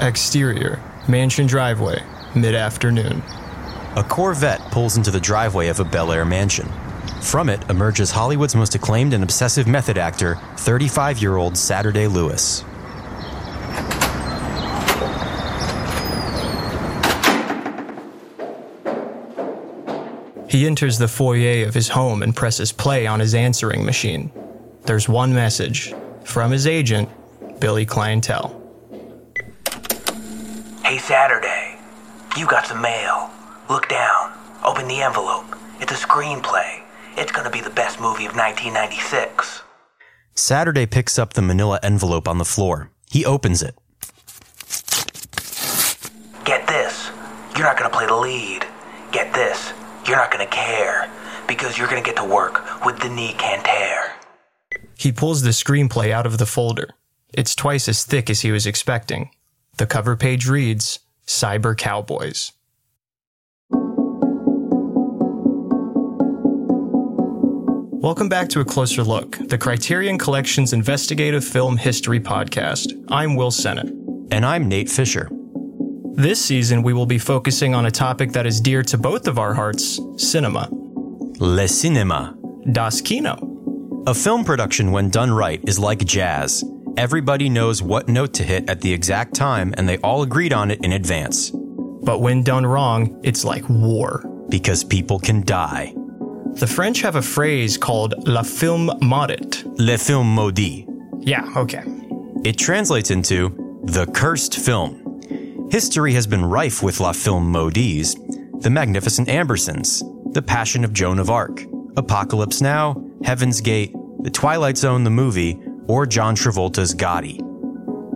Exterior, mansion driveway, mid afternoon. A Corvette pulls into the driveway of a Bel Air mansion. From it emerges Hollywood's most acclaimed and obsessive method actor, 35 year old Saturday Lewis. He enters the foyer of his home and presses play on his answering machine. There's one message from his agent, Billy Clientele. Hey, Saturday. You got some mail. Look down. Open the envelope. It's a screenplay. It's gonna be the best movie of 1996. Saturday picks up the manila envelope on the floor. He opens it. Get this. You're not gonna play the lead. Get this. You're not gonna care. Because you're gonna get to work with Denis Canter. He pulls the screenplay out of the folder. It's twice as thick as he was expecting. The cover page reads Cyber Cowboys. Welcome back to A Closer Look, the Criterion Collection's investigative film history podcast. I'm Will Sennett. And I'm Nate Fisher. This season, we will be focusing on a topic that is dear to both of our hearts cinema. Le cinéma. Das Kino. A film production, when done right, is like jazz. Everybody knows what note to hit at the exact time, and they all agreed on it in advance. But when done wrong, it's like war. Because people can die. The French have a phrase called la film maudit. Le film maudit. Yeah, okay. It translates into the cursed film. History has been rife with la film maudits, the Magnificent Ambersons, the Passion of Joan of Arc, Apocalypse Now, Heaven's Gate, The Twilight Zone the movie, or John Travolta's Gotti.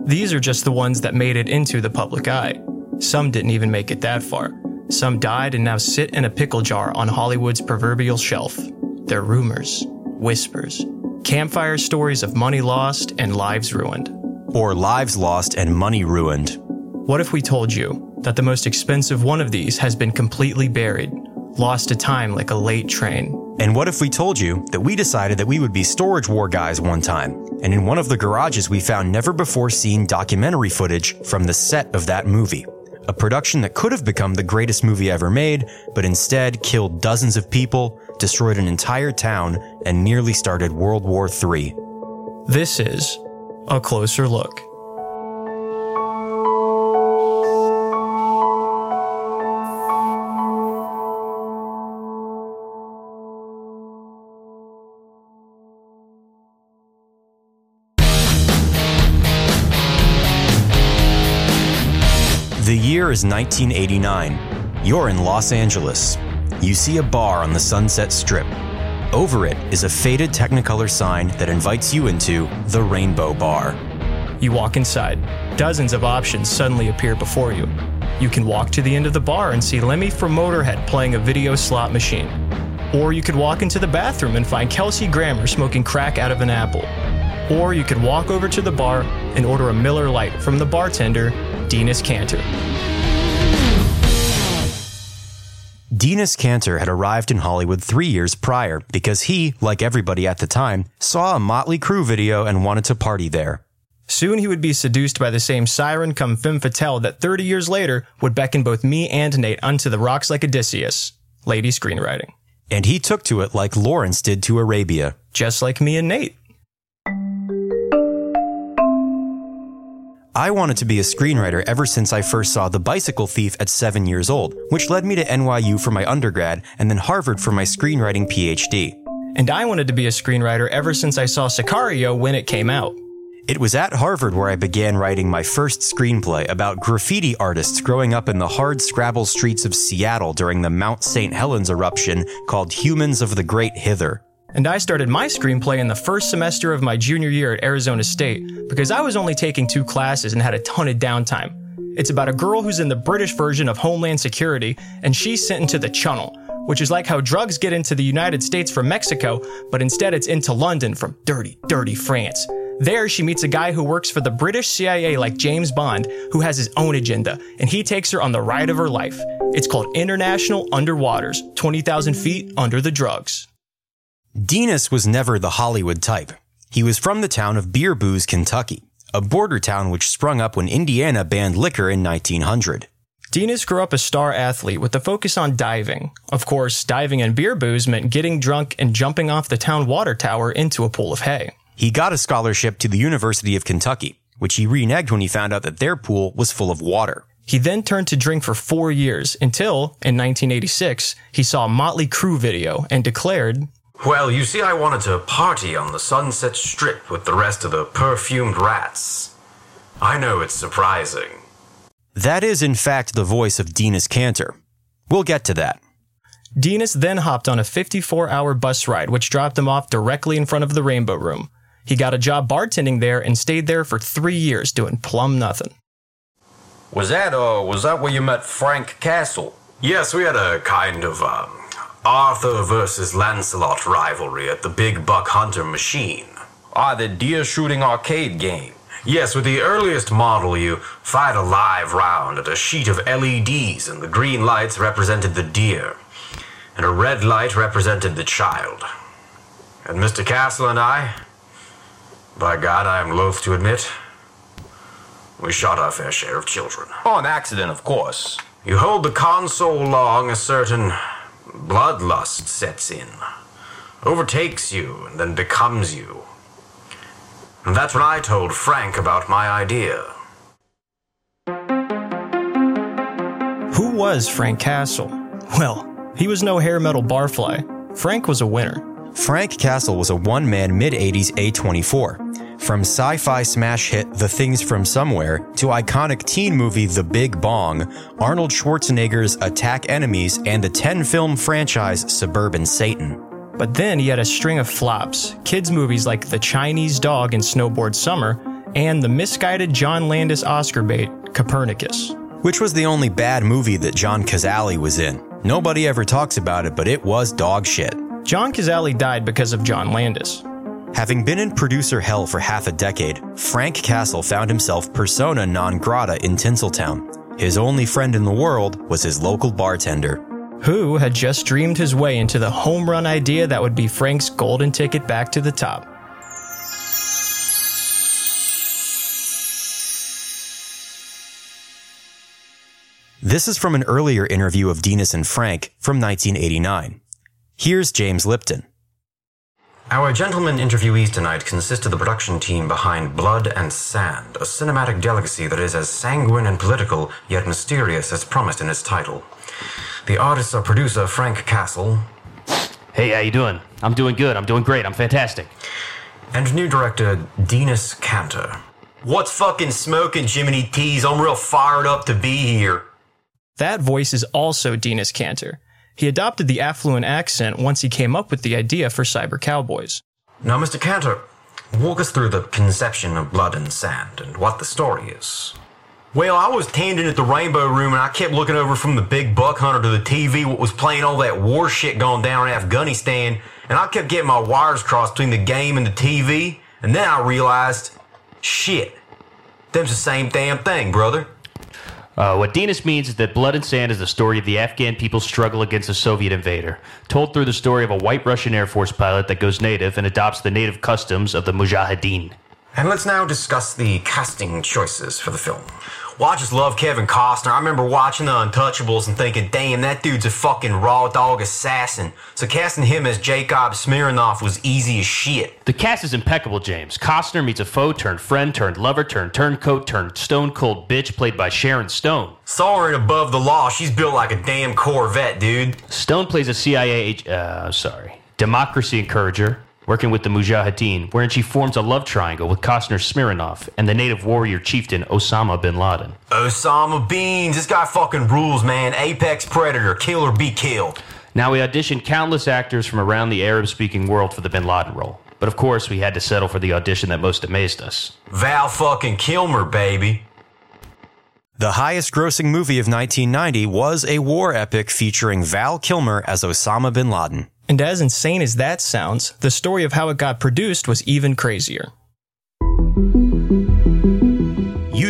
These are just the ones that made it into the public eye. Some didn't even make it that far. Some died and now sit in a pickle jar on Hollywood's proverbial shelf. They're rumors, whispers, campfire stories of money lost and lives ruined. Or lives lost and money ruined. What if we told you that the most expensive one of these has been completely buried, lost to time like a late train? And what if we told you that we decided that we would be storage war guys one time, and in one of the garages we found never before seen documentary footage from the set of that movie? A production that could have become the greatest movie ever made, but instead killed dozens of people, destroyed an entire town, and nearly started World War III. This is A Closer Look. The year is 1989. You're in Los Angeles. You see a bar on the Sunset Strip. Over it is a faded Technicolor sign that invites you into the Rainbow Bar. You walk inside. Dozens of options suddenly appear before you. You can walk to the end of the bar and see Lemmy from Motorhead playing a video slot machine. Or you could walk into the bathroom and find Kelsey Grammer smoking crack out of an apple. Or you could walk over to the bar and order a Miller Lite from the bartender, Dinas Canter. Dinas Canter had arrived in Hollywood three years prior because he, like everybody at the time, saw a Motley Crue video and wanted to party there. Soon he would be seduced by the same siren come femme fatale that 30 years later would beckon both me and Nate unto the rocks like Odysseus. Lady screenwriting. And he took to it like Lawrence did to Arabia. Just like me and Nate. I wanted to be a screenwriter ever since I first saw The Bicycle Thief at seven years old, which led me to NYU for my undergrad and then Harvard for my screenwriting PhD. And I wanted to be a screenwriter ever since I saw Sicario when it came out. It was at Harvard where I began writing my first screenplay about graffiti artists growing up in the hard scrabble streets of Seattle during the Mount St. Helens eruption called Humans of the Great Hither. And I started my screenplay in the first semester of my junior year at Arizona State because I was only taking two classes and had a ton of downtime. It's about a girl who's in the British version of Homeland Security and she's sent into the Channel, which is like how drugs get into the United States from Mexico, but instead it's into London from dirty, dirty France. There, she meets a guy who works for the British CIA like James Bond, who has his own agenda, and he takes her on the ride of her life. It's called International Underwaters 20,000 Feet Under the Drugs. Dinas was never the Hollywood type. He was from the town of Beer Booze, Kentucky, a border town which sprung up when Indiana banned liquor in 1900. Dinas grew up a star athlete with a focus on diving. Of course, diving and beer booze meant getting drunk and jumping off the town water tower into a pool of hay. He got a scholarship to the University of Kentucky, which he reneged when he found out that their pool was full of water. He then turned to drink for four years until, in 1986, he saw a Motley Crue video and declared, Well, you see, I wanted to party on the Sunset Strip with the rest of the perfumed rats. I know it's surprising. That is, in fact, the voice of Dinas Canter. We'll get to that. Dinas then hopped on a 54 hour bus ride, which dropped him off directly in front of the Rainbow Room. He got a job bartending there and stayed there for three years doing plumb nothing. Was that, uh, was that where you met Frank Castle? Yes, we had a kind of, um, Arthur versus Lancelot rivalry at the Big Buck Hunter machine. Ah, the deer shooting arcade game. Yes, with the earliest model, you fight a live round at a sheet of LEDs, and the green lights represented the deer, and a red light represented the child. And Mr. Castle and I, by God, I am loath to admit, we shot our fair share of children. On accident, of course. You hold the console long, a certain bloodlust sets in, overtakes you, and then becomes you. And that's when I told Frank about my idea. Who was Frank Castle? Well, he was no hair metal barfly. Frank was a winner. Frank Castle was a one man mid 80s A24. From sci fi smash hit The Things from Somewhere to iconic teen movie The Big Bong, Arnold Schwarzenegger's Attack Enemies, and the 10 film franchise Suburban Satan. But then he had a string of flops kids' movies like The Chinese Dog and Snowboard Summer, and the misguided John Landis Oscar bait, Copernicus. Which was the only bad movie that John Cazale was in. Nobody ever talks about it, but it was dog shit. John Cazale died because of John Landis. Having been in producer hell for half a decade, Frank Castle found himself persona non grata in Tinseltown. His only friend in the world was his local bartender. Who had just dreamed his way into the home run idea that would be Frank's golden ticket back to the top. This is from an earlier interview of Dinas and Frank from 1989. Here's James Lipton. Our gentlemen interviewees tonight consist of the production team behind Blood and Sand, a cinematic delicacy that is as sanguine and political, yet mysterious as promised in its title. The artists are producer Frank Castle Hey, how you doing? I'm doing good. I'm doing great. I'm fantastic. and new director Dinas Canter. What's fucking smoking, Jiminy T's? I'm real fired up to be here. That voice is also Dinas Canter. He adopted the affluent accent once he came up with the idea for Cyber Cowboys. Now, Mr. Canter, walk us through the conception of Blood and Sand and what the story is. Well, I was tending at the Rainbow Room and I kept looking over from the big buck hunter to the TV what was playing all that war shit going down in Afghanistan, and I kept getting my wires crossed between the game and the TV, and then I realized, shit, them's the same damn thing, brother. Uh, what Dinas means is that Blood and Sand is the story of the Afghan people's struggle against a Soviet invader, told through the story of a white Russian Air Force pilot that goes native and adopts the native customs of the Mujahideen. And let's now discuss the casting choices for the film. Well, I just love Kevin Costner. I remember watching The Untouchables and thinking, damn, that dude's a fucking raw dog assassin. So casting him as Jacob Smirnoff was easy as shit. The cast is impeccable, James. Costner meets a foe turned friend turned lover turned turncoat turned stone cold bitch played by Sharon Stone. Saw her in Above the Law. She's built like a damn Corvette, dude. Stone plays a CIA uh, sorry, democracy encourager working with the Mujahideen, wherein she forms a love triangle with Costner Smirnoff and the native warrior chieftain Osama bin Laden. Osama Beans. This guy fucking rules, man. Apex predator. Kill or be killed. Now, we auditioned countless actors from around the Arab speaking world for the bin Laden role. But of course, we had to settle for the audition that most amazed us. Val fucking Kilmer, baby. The highest grossing movie of 1990 was a war epic featuring Val Kilmer as Osama bin Laden. And as insane as that sounds, the story of how it got produced was even crazier.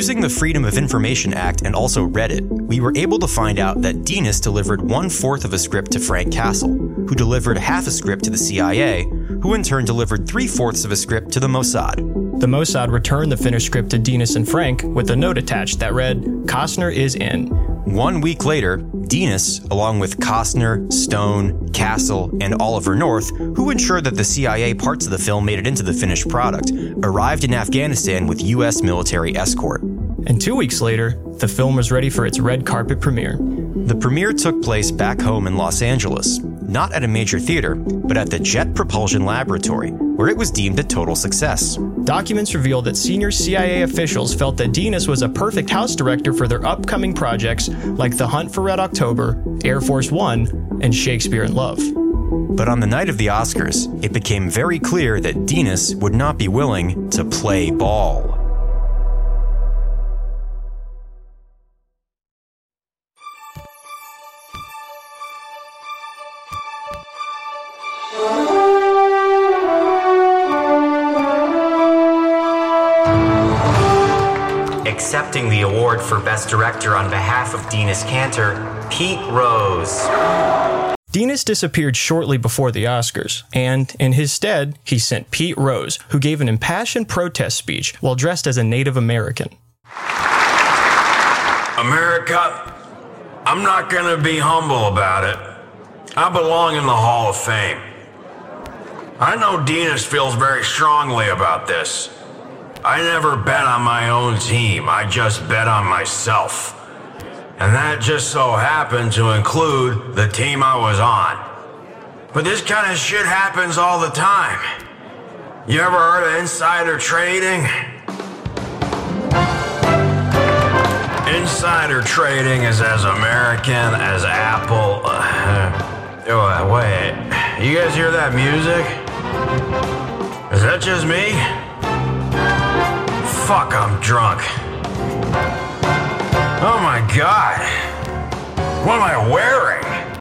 Using the Freedom of Information Act and also Reddit, we were able to find out that Dinas delivered one fourth of a script to Frank Castle, who delivered half a script to the CIA, who in turn delivered three fourths of a script to the Mossad. The Mossad returned the finished script to Dinas and Frank with a note attached that read, Costner is in. One week later, Dinas, along with Costner, Stone, Castle, and Oliver North, who ensured that the CIA parts of the film made it into the finished product, arrived in Afghanistan with U.S. military escort. And two weeks later, the film was ready for its red carpet premiere. The premiere took place back home in Los Angeles, not at a major theater, but at the Jet Propulsion Laboratory, where it was deemed a total success. Documents reveal that senior CIA officials felt that Dinas was a perfect house director for their upcoming projects like The Hunt for Red October, Air Force One, and Shakespeare in Love. But on the night of the Oscars, it became very clear that Dinas would not be willing to play ball. Accepting the award for Best Director on behalf of Dinas Canter, Pete Rose. Dinas disappeared shortly before the Oscars, and in his stead, he sent Pete Rose, who gave an impassioned protest speech while dressed as a Native American. America, I'm not gonna be humble about it. I belong in the Hall of Fame. I know Dinas feels very strongly about this. I never bet on my own team, I just bet on myself. And that just so happened to include the team I was on. But this kind of shit happens all the time. You ever heard of insider trading? Insider trading is as American as Apple. oh, wait. You guys hear that music? Is that just me? Fuck, I'm drunk. Oh my god. What am I wearing?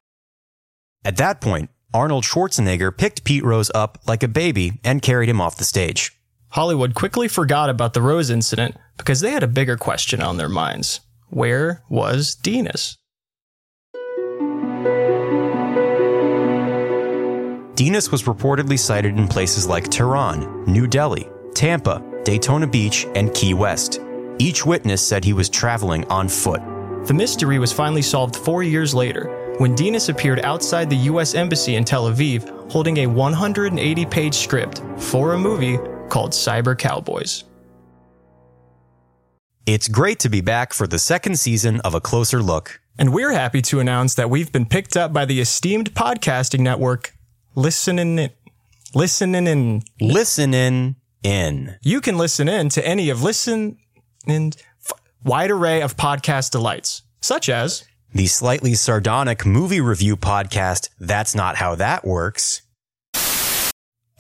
At that point, Arnold Schwarzenegger picked Pete Rose up like a baby and carried him off the stage. Hollywood quickly forgot about the Rose incident because they had a bigger question on their minds. Where was Dinas? Dinas was reportedly sighted in places like Tehran, New Delhi, Tampa, Daytona Beach, and Key West. Each witness said he was traveling on foot. The mystery was finally solved four years later when Dinas appeared outside the U.S. Embassy in Tel Aviv holding a 180 page script for a movie called Cyber Cowboys. It's great to be back for the second season of A Closer Look. And we're happy to announce that we've been picked up by the esteemed podcasting network, Listening In. Listening In. Listening in. You can listen in to any of Listen In wide array of podcast delights, such as the slightly sardonic movie review podcast, That's Not How That Works.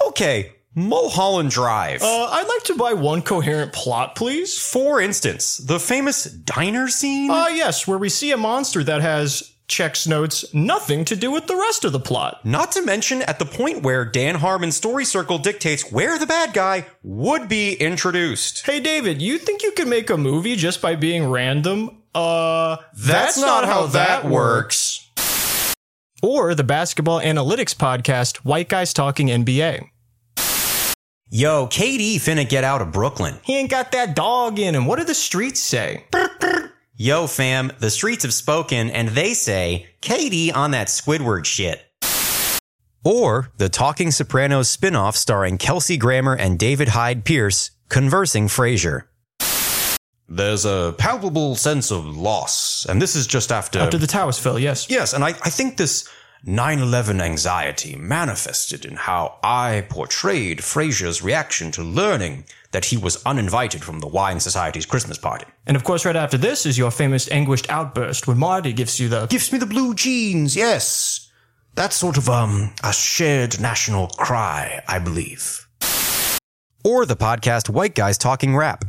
Okay, Mulholland Drive. Uh, I'd like to buy one coherent plot, please. For instance, the famous diner scene? Ah, uh, yes, where we see a monster that has checks notes nothing to do with the rest of the plot. Not to mention at the point where Dan Harmon's story circle dictates where the bad guy would be introduced. Hey David, you think you can make a movie just by being random? Uh, that's, that's not, not, how, that, that works. works. Or the basketball analytics podcast, White Guys Talking NBA. Yo, KD finna get out of Brooklyn. He ain't got that dog in him. What do the streets say? Yo, fam, the streets have spoken and they say, KD on that Squidward shit. Or the Talking Sopranos spin-off starring Kelsey Grammer and David Hyde Pierce, Conversing Frasier. There's a palpable sense of loss, and this is just after... After the towers fell, yes. Yes, and I, I think this 9-11 anxiety manifested in how I portrayed Frasier's reaction to learning that he was uninvited from the Wine Society's Christmas party. And of course, right after this is your famous anguished outburst when Marty gives you the... Gives me the blue jeans, yes. That's sort of, um, a shared national cry, I believe. Or the podcast White Guys Talking Rap.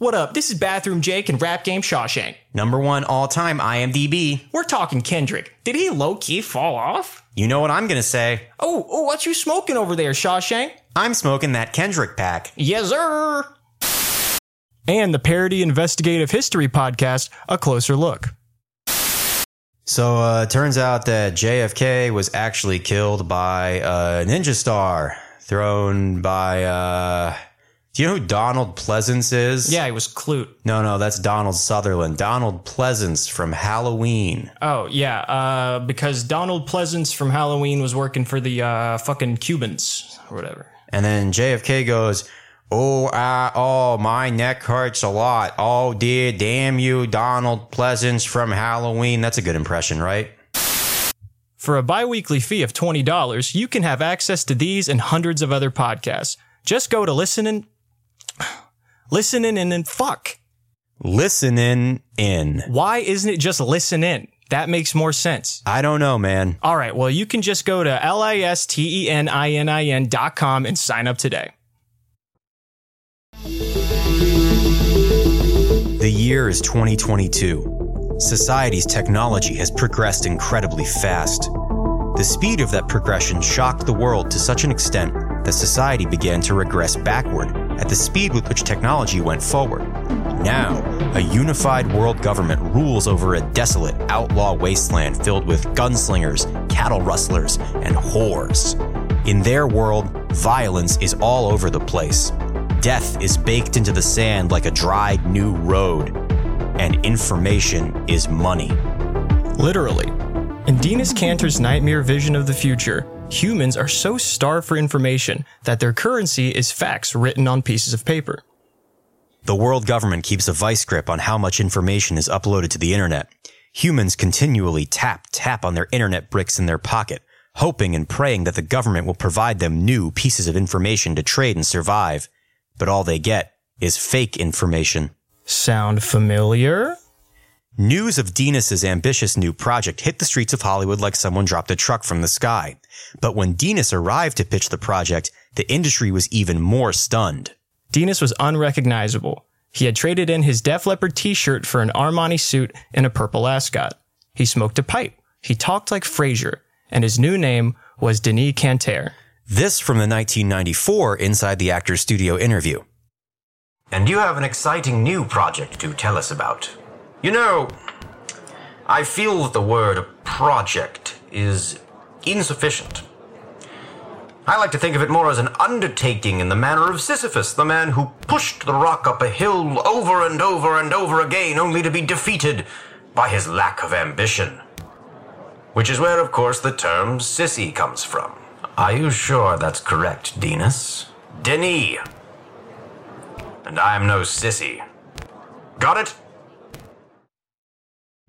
What up? This is Bathroom Jake and Rap Game Shawshank. Number one all time IMDb. We're talking Kendrick. Did he low key fall off? You know what I'm gonna say. Oh, oh, what you smoking over there, Shawshank? I'm smoking that Kendrick pack. Yes, sir. and the parody investigative history podcast, A Closer Look. So uh, it turns out that JFK was actually killed by a ninja star thrown by. Uh, do you know who Donald Pleasence is? Yeah, it was Klute. No, no, that's Donald Sutherland. Donald Pleasence from Halloween. Oh, yeah, uh, because Donald Pleasence from Halloween was working for the uh, fucking Cubans or whatever. And then JFK goes, Oh, uh, oh, my neck hurts a lot. Oh, dear, damn you, Donald Pleasence from Halloween. That's a good impression, right? For a bi-weekly fee of $20, you can have access to these and hundreds of other podcasts. Just go to listening, listening in and then fuck. Listening in. Why isn't it just listen in? That makes more sense. I don't know, man. All right, well, you can just go to L-I-S-T-E-N-I-N-I-N dot com and sign up today. The year is 2022. Society's technology has progressed incredibly fast. The speed of that progression shocked the world to such an extent that society began to regress backward at the speed with which technology went forward. Now, a unified world government rules over a desolate, outlaw wasteland filled with gunslingers, cattle rustlers, and whores. In their world, violence is all over the place. Death is baked into the sand like a dried new road. And information is money. Literally. In Dinas Canter's nightmare vision of the future, humans are so starved for information that their currency is facts written on pieces of paper. The world government keeps a vice grip on how much information is uploaded to the internet. Humans continually tap, tap on their internet bricks in their pocket, hoping and praying that the government will provide them new pieces of information to trade and survive. But all they get is fake information. Sound familiar? News of Dinas's ambitious new project hit the streets of Hollywood like someone dropped a truck from the sky. But when Dinas arrived to pitch the project, the industry was even more stunned. Dinas was unrecognizable. He had traded in his Def Leppard t-shirt for an Armani suit and a purple ascot. He smoked a pipe. He talked like Frasier. And his new name was Denis Canter. This from the 1994 Inside the Actors Studio interview. And you have an exciting new project to tell us about. You know, I feel that the word project is insufficient. I like to think of it more as an undertaking in the manner of Sisyphus, the man who pushed the rock up a hill over and over and over again only to be defeated by his lack of ambition. Which is where, of course, the term sissy comes from. Are you sure that's correct, Denis? Denis. And I am no sissy. Got it?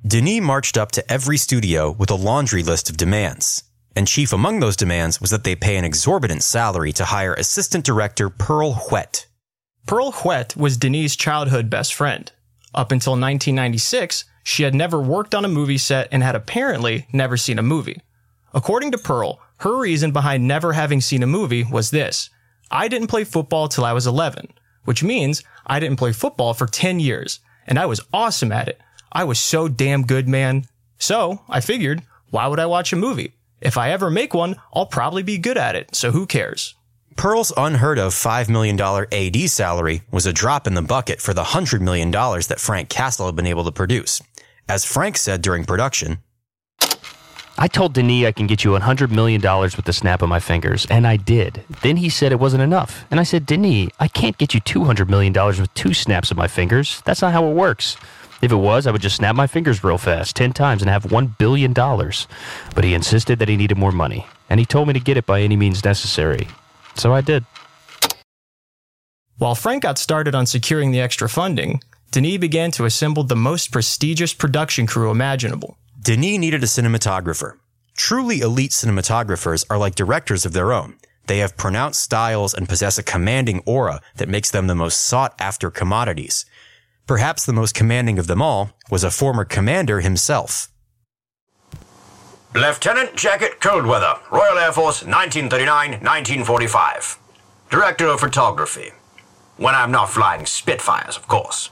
Denis marched up to every studio with a laundry list of demands. And chief among those demands was that they pay an exorbitant salary to hire assistant director Pearl Huet. Pearl Huet was Denis' childhood best friend. Up until 1996, she had never worked on a movie set and had apparently never seen a movie. According to Pearl, her reason behind never having seen a movie was this. I didn't play football till I was 11, which means I didn't play football for 10 years, and I was awesome at it. I was so damn good, man. So I figured, why would I watch a movie? If I ever make one, I'll probably be good at it, so who cares? Pearl's unheard of $5 million AD salary was a drop in the bucket for the $100 million that Frank Castle had been able to produce. As Frank said during production, I told Denis I can get you $100 million with the snap of my fingers, and I did. Then he said it wasn't enough. And I said, Denis, I can't get you $200 million with two snaps of my fingers. That's not how it works. If it was, I would just snap my fingers real fast, 10 times, and have $1 billion. But he insisted that he needed more money, and he told me to get it by any means necessary. So I did. While Frank got started on securing the extra funding, Denis began to assemble the most prestigious production crew imaginable. Denis needed a cinematographer. Truly elite cinematographers are like directors of their own. They have pronounced styles and possess a commanding aura that makes them the most sought after commodities. Perhaps the most commanding of them all was a former commander himself. Lieutenant Jacket Coldweather, Royal Air Force, 1939-1945. Director of Photography. When I'm not flying Spitfires, of course.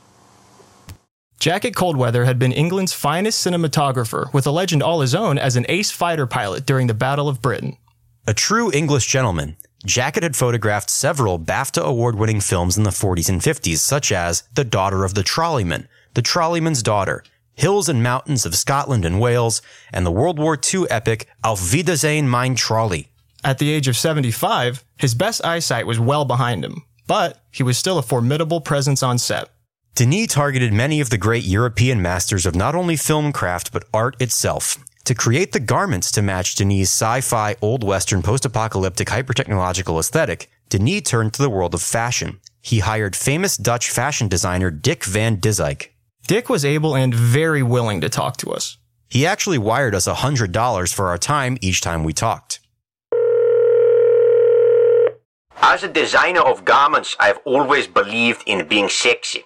Jacket Coldweather had been England's finest cinematographer, with a legend all his own as an ace fighter pilot during the Battle of Britain. A true English gentleman, Jacket had photographed several BAFTA award winning films in the 40s and 50s, such as The Daughter of the Trolleyman, The Trolleyman's Daughter, Hills and Mountains of Scotland and Wales, and the World War II epic Auf Wiedersehen mein Trolley. At the age of 75, his best eyesight was well behind him, but he was still a formidable presence on set. Denis targeted many of the great European masters of not only film craft, but art itself. To create the garments to match Denis' sci-fi, old western, post-apocalyptic, hyper-technological aesthetic, Denis turned to the world of fashion. He hired famous Dutch fashion designer Dick Van Dyzijk. Dick was able and very willing to talk to us. He actually wired us $100 for our time each time we talked. As a designer of garments, I've always believed in being sexy.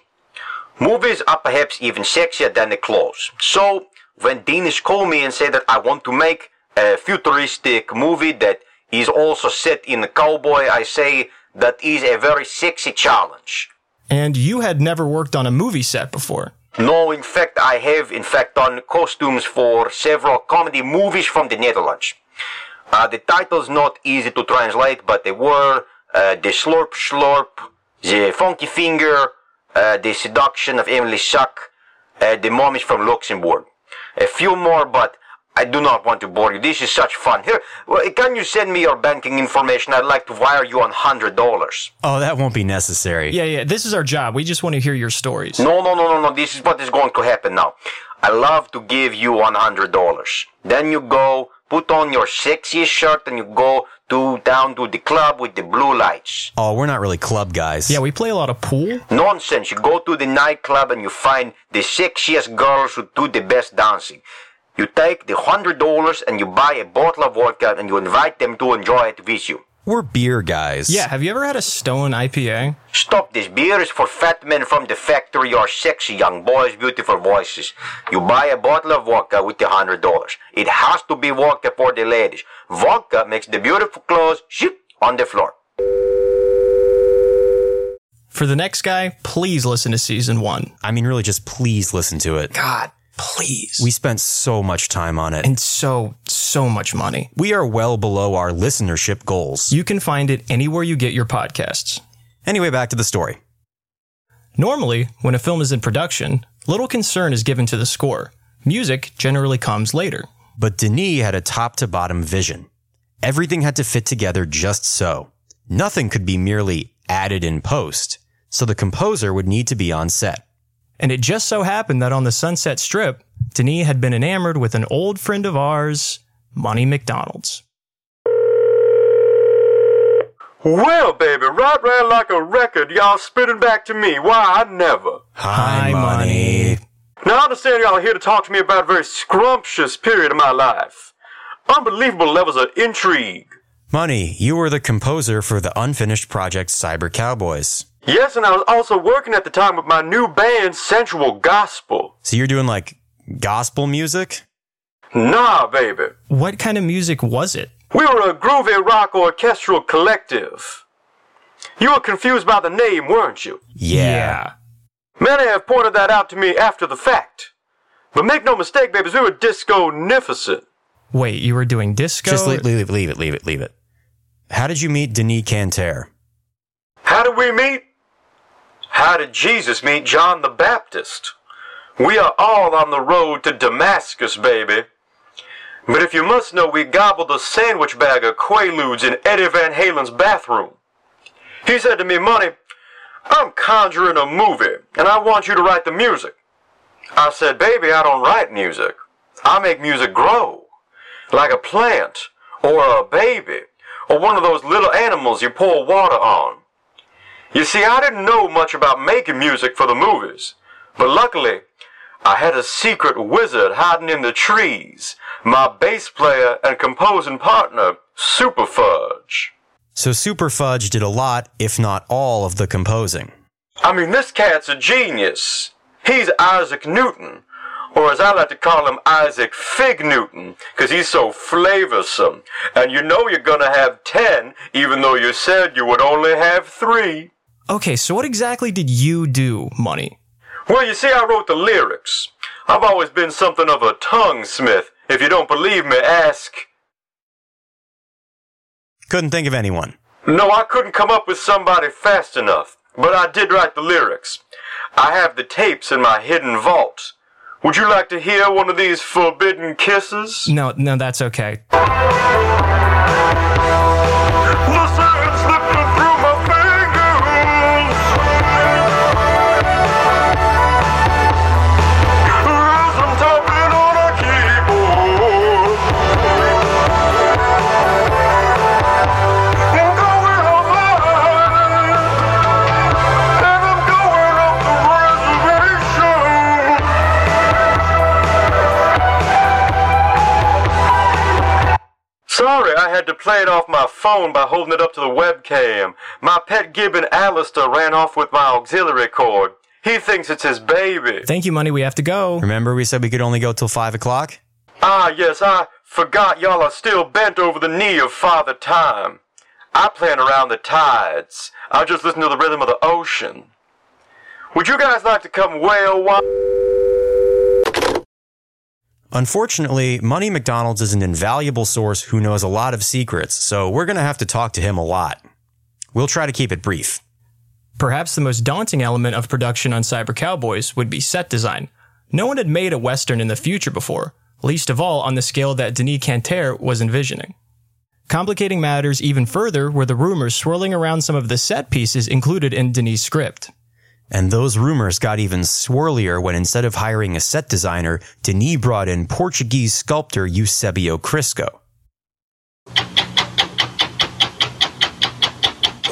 Movies are perhaps even sexier than the clothes. So, when Danish called me and said that I want to make a futuristic movie that is also set in a cowboy, I say that is a very sexy challenge. And you had never worked on a movie set before. No, in fact, I have in fact done costumes for several comedy movies from the Netherlands. Uh, the title's not easy to translate, but they were uh, The Slurp Slurp, The Funky Finger, uh, The Seduction of Emily Suck, uh, The Mummies from Luxembourg. A few more, but I do not want to bore you. This is such fun. Here, well, can you send me your banking information? I'd like to wire you on hundred dollars. Oh, that won't be necessary. Yeah, yeah, this is our job. We just want to hear your stories. No, no, no, no, no. This is what is going to happen now. I love to give you one hundred dollars. Then you go put on your sexiest shirt and you go to down to the club with the blue lights. Oh, we're not really club guys. Yeah, we play a lot of pool. Nonsense. You go to the nightclub and you find the sexiest girls who do the best dancing. You take the hundred dollars and you buy a bottle of vodka and you invite them to enjoy it with you. We're beer guys. Yeah, have you ever had a Stone IPA? Stop this beer is for fat men from the factory or sexy young boys, beautiful voices. You buy a bottle of vodka with the hundred dollars. It has to be vodka for the ladies. Vodka makes the beautiful clothes ship on the floor. For the next guy, please listen to season one. I mean, really, just please listen to it. God, please. We spent so much time on it. and so, so much money. we are well below our listenership goals. You can find it anywhere you get your podcasts. Anyway, back to the story. Normally, when a film is in production, little concern is given to the score. Music generally comes later. But Denis had a top to bottom vision. Everything had to fit together just so. Nothing could be merely added in post. So the composer would need to be on set. And it just so happened that on the Sunset Strip, Denis had been enamored with an old friend of ours, Money McDonald's. Well, baby, right round like a record, y'all spinning back to me. Why, I never. Hi, Money. Now, I understand y'all are here to talk to me about a very scrumptious period of my life. Unbelievable levels of intrigue. Money, you were the composer for the unfinished project Cyber Cowboys. Yes, and I was also working at the time with my new band, Sensual Gospel. So you're doing like gospel music? Nah, baby. What kind of music was it? We were a groovy rock orchestral collective. You were confused by the name, weren't you? Yeah. Many have pointed that out to me after the fact. But make no mistake, babies, we were disco-nificent. Wait, you were doing disco? Just leave, leave, leave it, leave it, leave it. How did you meet Denis Canter? How did we meet? How did Jesus meet John the Baptist? We are all on the road to Damascus, baby. But if you must know, we gobbled a sandwich bag of Quaaludes in Eddie Van Halen's bathroom. He said to me, Money, I'm conjuring a movie, and I want you to write the music. I said, Baby, I don't write music. I make music grow. Like a plant, or a baby, or one of those little animals you pour water on. You see, I didn't know much about making music for the movies, but luckily, I had a secret wizard hiding in the trees, my bass player and composing partner, Super Fudge. So Super Fudge did a lot, if not all, of the composing. I mean, this cat's a genius. He's Isaac Newton, or as I like to call him, Isaac Fig Newton, 'cause he's so flavorsome. And you know you're gonna have ten, even though you said you would only have three. Okay, so what exactly did you do, Money? Well, you see, I wrote the lyrics. I've always been something of a tongue smith. If you don't believe me, ask. Couldn't think of anyone. No, I couldn't come up with somebody fast enough, but I did write the lyrics. I have the tapes in my hidden vault. Would you like to hear one of these forbidden kisses? No, no, that's okay. Sorry, I had to play it off my phone by holding it up to the webcam. My pet gibbon Alistair ran off with my auxiliary cord. He thinks it's his baby. Thank you, Money. We have to go. Remember we said we could only go till 5 o'clock? Ah, yes, I forgot y'all are still bent over the knee of Father Time. I plan around the tides. I'll just listen to the rhythm of the ocean. Would you guys like to come whale watch? Unfortunately, Money McDonald's is an invaluable source who knows a lot of secrets, so we're going to have to talk to him a lot. We'll try to keep it brief. Perhaps the most daunting element of production on Cyber Cowboys would be set design. No one had made a Western in the future before, least of all on the scale that Denis Canter was envisioning. Complicating matters even further were the rumors swirling around some of the set pieces included in Denis' script. And those rumors got even swirlier when instead of hiring a set designer, Denis brought in Portuguese sculptor Eusebio Crisco.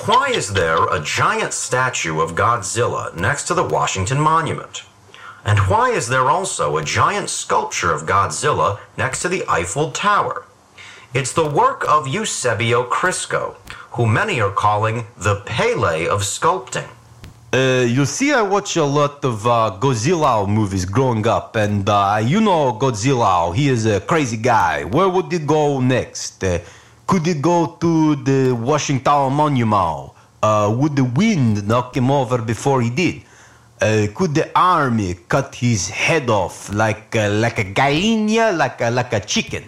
Why is there a giant statue of Godzilla next to the Washington Monument? And why is there also a giant sculpture of Godzilla next to the Eiffel Tower? It's the work of Eusebio Crisco, who many are calling the Pele of sculpting. Uh, you see, I watch a lot of uh, Godzilla movies growing up, and uh, you know Godzilla, he is a crazy guy. Where would he go next? Uh, could he go to the Washington Monument? Uh, would the wind knock him over before he did? Could the army cut his head off like like a gallina, like a, like a chicken?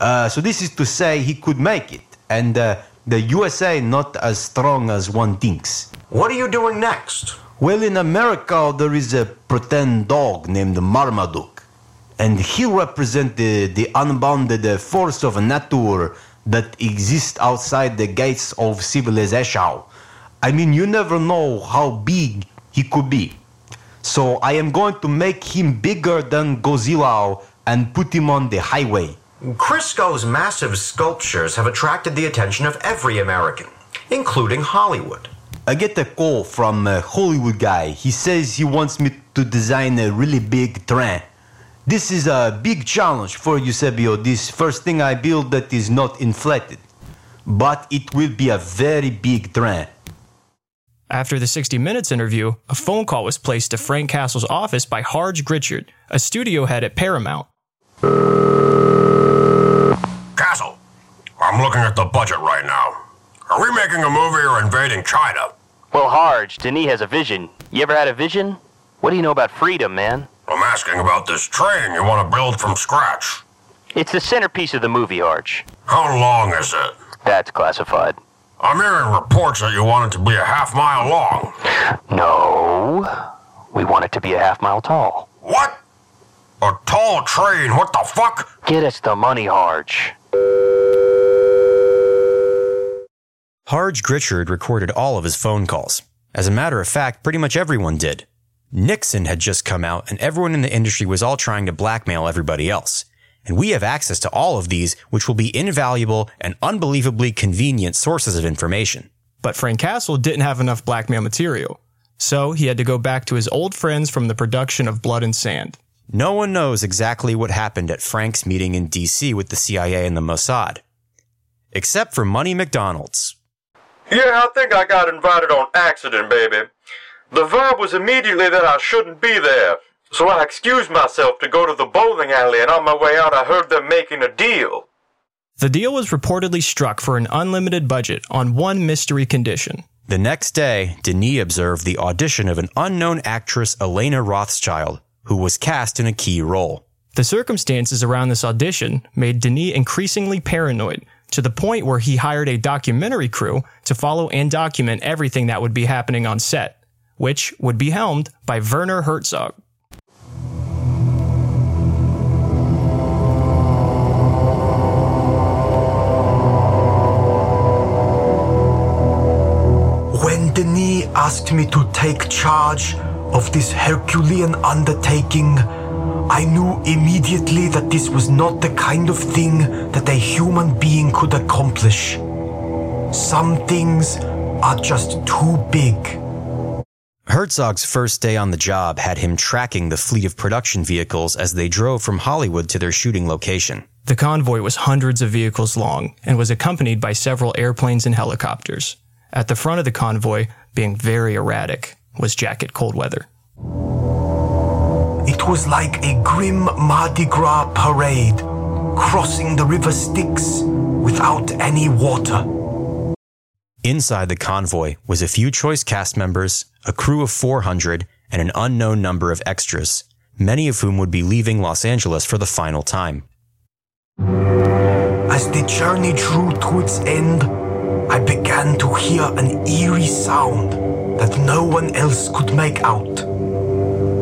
So this is to say he could make it, and the USA not as strong as one thinks. What are you doing next? Well, in America, there is a pretend dog named Marmaduke, and he represents the, the unbounded uh, force of nature that exists outside the gates of civilization. I mean, you never know how big he could be. So I am going to make him bigger than Godzilla and put him on the highway. Crisco's massive sculptures have attracted the attention of every American, including Hollywood. I get a call from a Hollywood guy. He says he wants me to design a really big train. This is a big challenge for Eusebio, this first thing I build that is not inflated. But it will be a very big train. After the 60 Minutes interview, a phone call was placed to Frank Castle's office by Harge Gritchard, a studio head at Paramount. Uh, I'm looking at the budget right now. Are we making a movie or invading China? Well, Harge, Denis has a vision. You ever had a vision? What do you know about freedom, man? I'm asking about this train you want to build from scratch. It's the centerpiece of the movie, Harge. How long is it? That's classified. I'm hearing reports that you want it to be a half mile long. No, we want it to be a half mile tall. What? A tall train? What the fuck? Get us the money, Harge. Harge Gritchard recorded all of his phone calls. As a matter of fact, pretty much everyone did. Nixon had just come out, and everyone in the industry was all trying to blackmail everybody else. And we have access to all of these, which will be invaluable and unbelievably convenient sources of information. But Frank Castle didn't have enough blackmail material, so he had to go back to his old friends from the production of Blood and Sand. No one knows exactly what happened at Frank's meeting in DC with the CIA and the Mossad. Except for Money McDonald's. Yeah, I think I got invited on accident, baby. The vibe was immediately that I shouldn't be there, so I excused myself to go to the bowling alley, and on my way out, I heard them making a deal. The deal was reportedly struck for an unlimited budget on one mystery condition. The next day, Denis observed the audition of an unknown actress, Elena Rothschild, who was cast in a key role. The circumstances around this audition made Denis increasingly paranoid, to the point where he hired a documentary crew to follow and document everything that would be happening on set, which would be helmed by Werner Herzog. When Denis asked me to take charge of this Herculean undertaking, I knew immediately that this was not the kind of thing that a human being could accomplish. Some things are just too big. Herzog's first day on the job had him tracking the fleet of production vehicles as they drove from Hollywood to their shooting location. The convoy was hundreds of vehicles long and was accompanied by several airplanes and helicopters. At the front of the convoy, being very erratic, was Jacket Coldweather. It was like a grim Mardi Gras parade, crossing the river Styx without any water. Inside the convoy was a few choice cast members, a crew of 400, and an unknown number of extras, many of whom would be leaving Los Angeles for the final time. As the journey drew to its end, I began to hear an eerie sound that no one else could make out.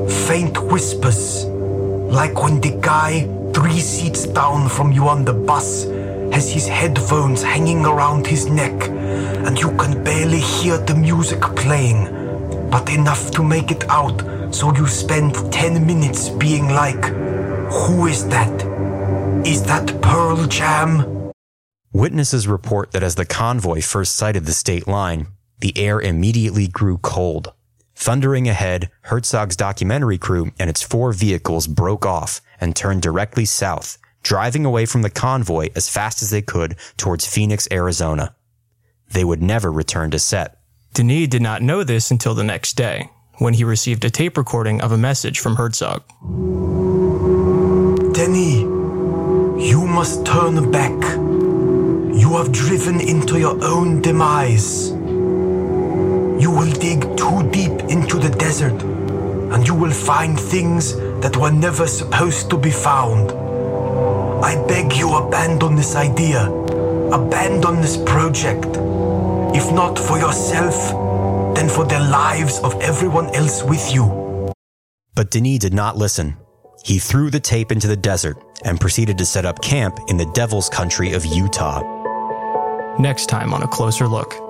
Faint whispers, like when the guy three seats down from you on the bus has his headphones hanging around his neck and you can barely hear the music playing, but enough to make it out so you spend 10 minutes being like, Who is that? Is that Pearl Jam? Witnesses report that as the convoy first sighted the state line, the air immediately grew cold. Thundering ahead, Herzog's documentary crew and its four vehicles broke off and turned directly south, driving away from the convoy as fast as they could towards Phoenix, Arizona. They would never return to set. Denis did not know this until the next day, when he received a tape recording of a message from Herzog. Denis, you must turn back. You have driven into your own demise. You will dig too deep into the desert, and you will find things that were never supposed to be found. I beg you abandon this idea. Abandon this project. If not for yourself, then for the lives of everyone else with you. But Denis did not listen. He threw the tape into the desert and proceeded to set up camp in the devil's country of Utah. Next time on A Closer Look.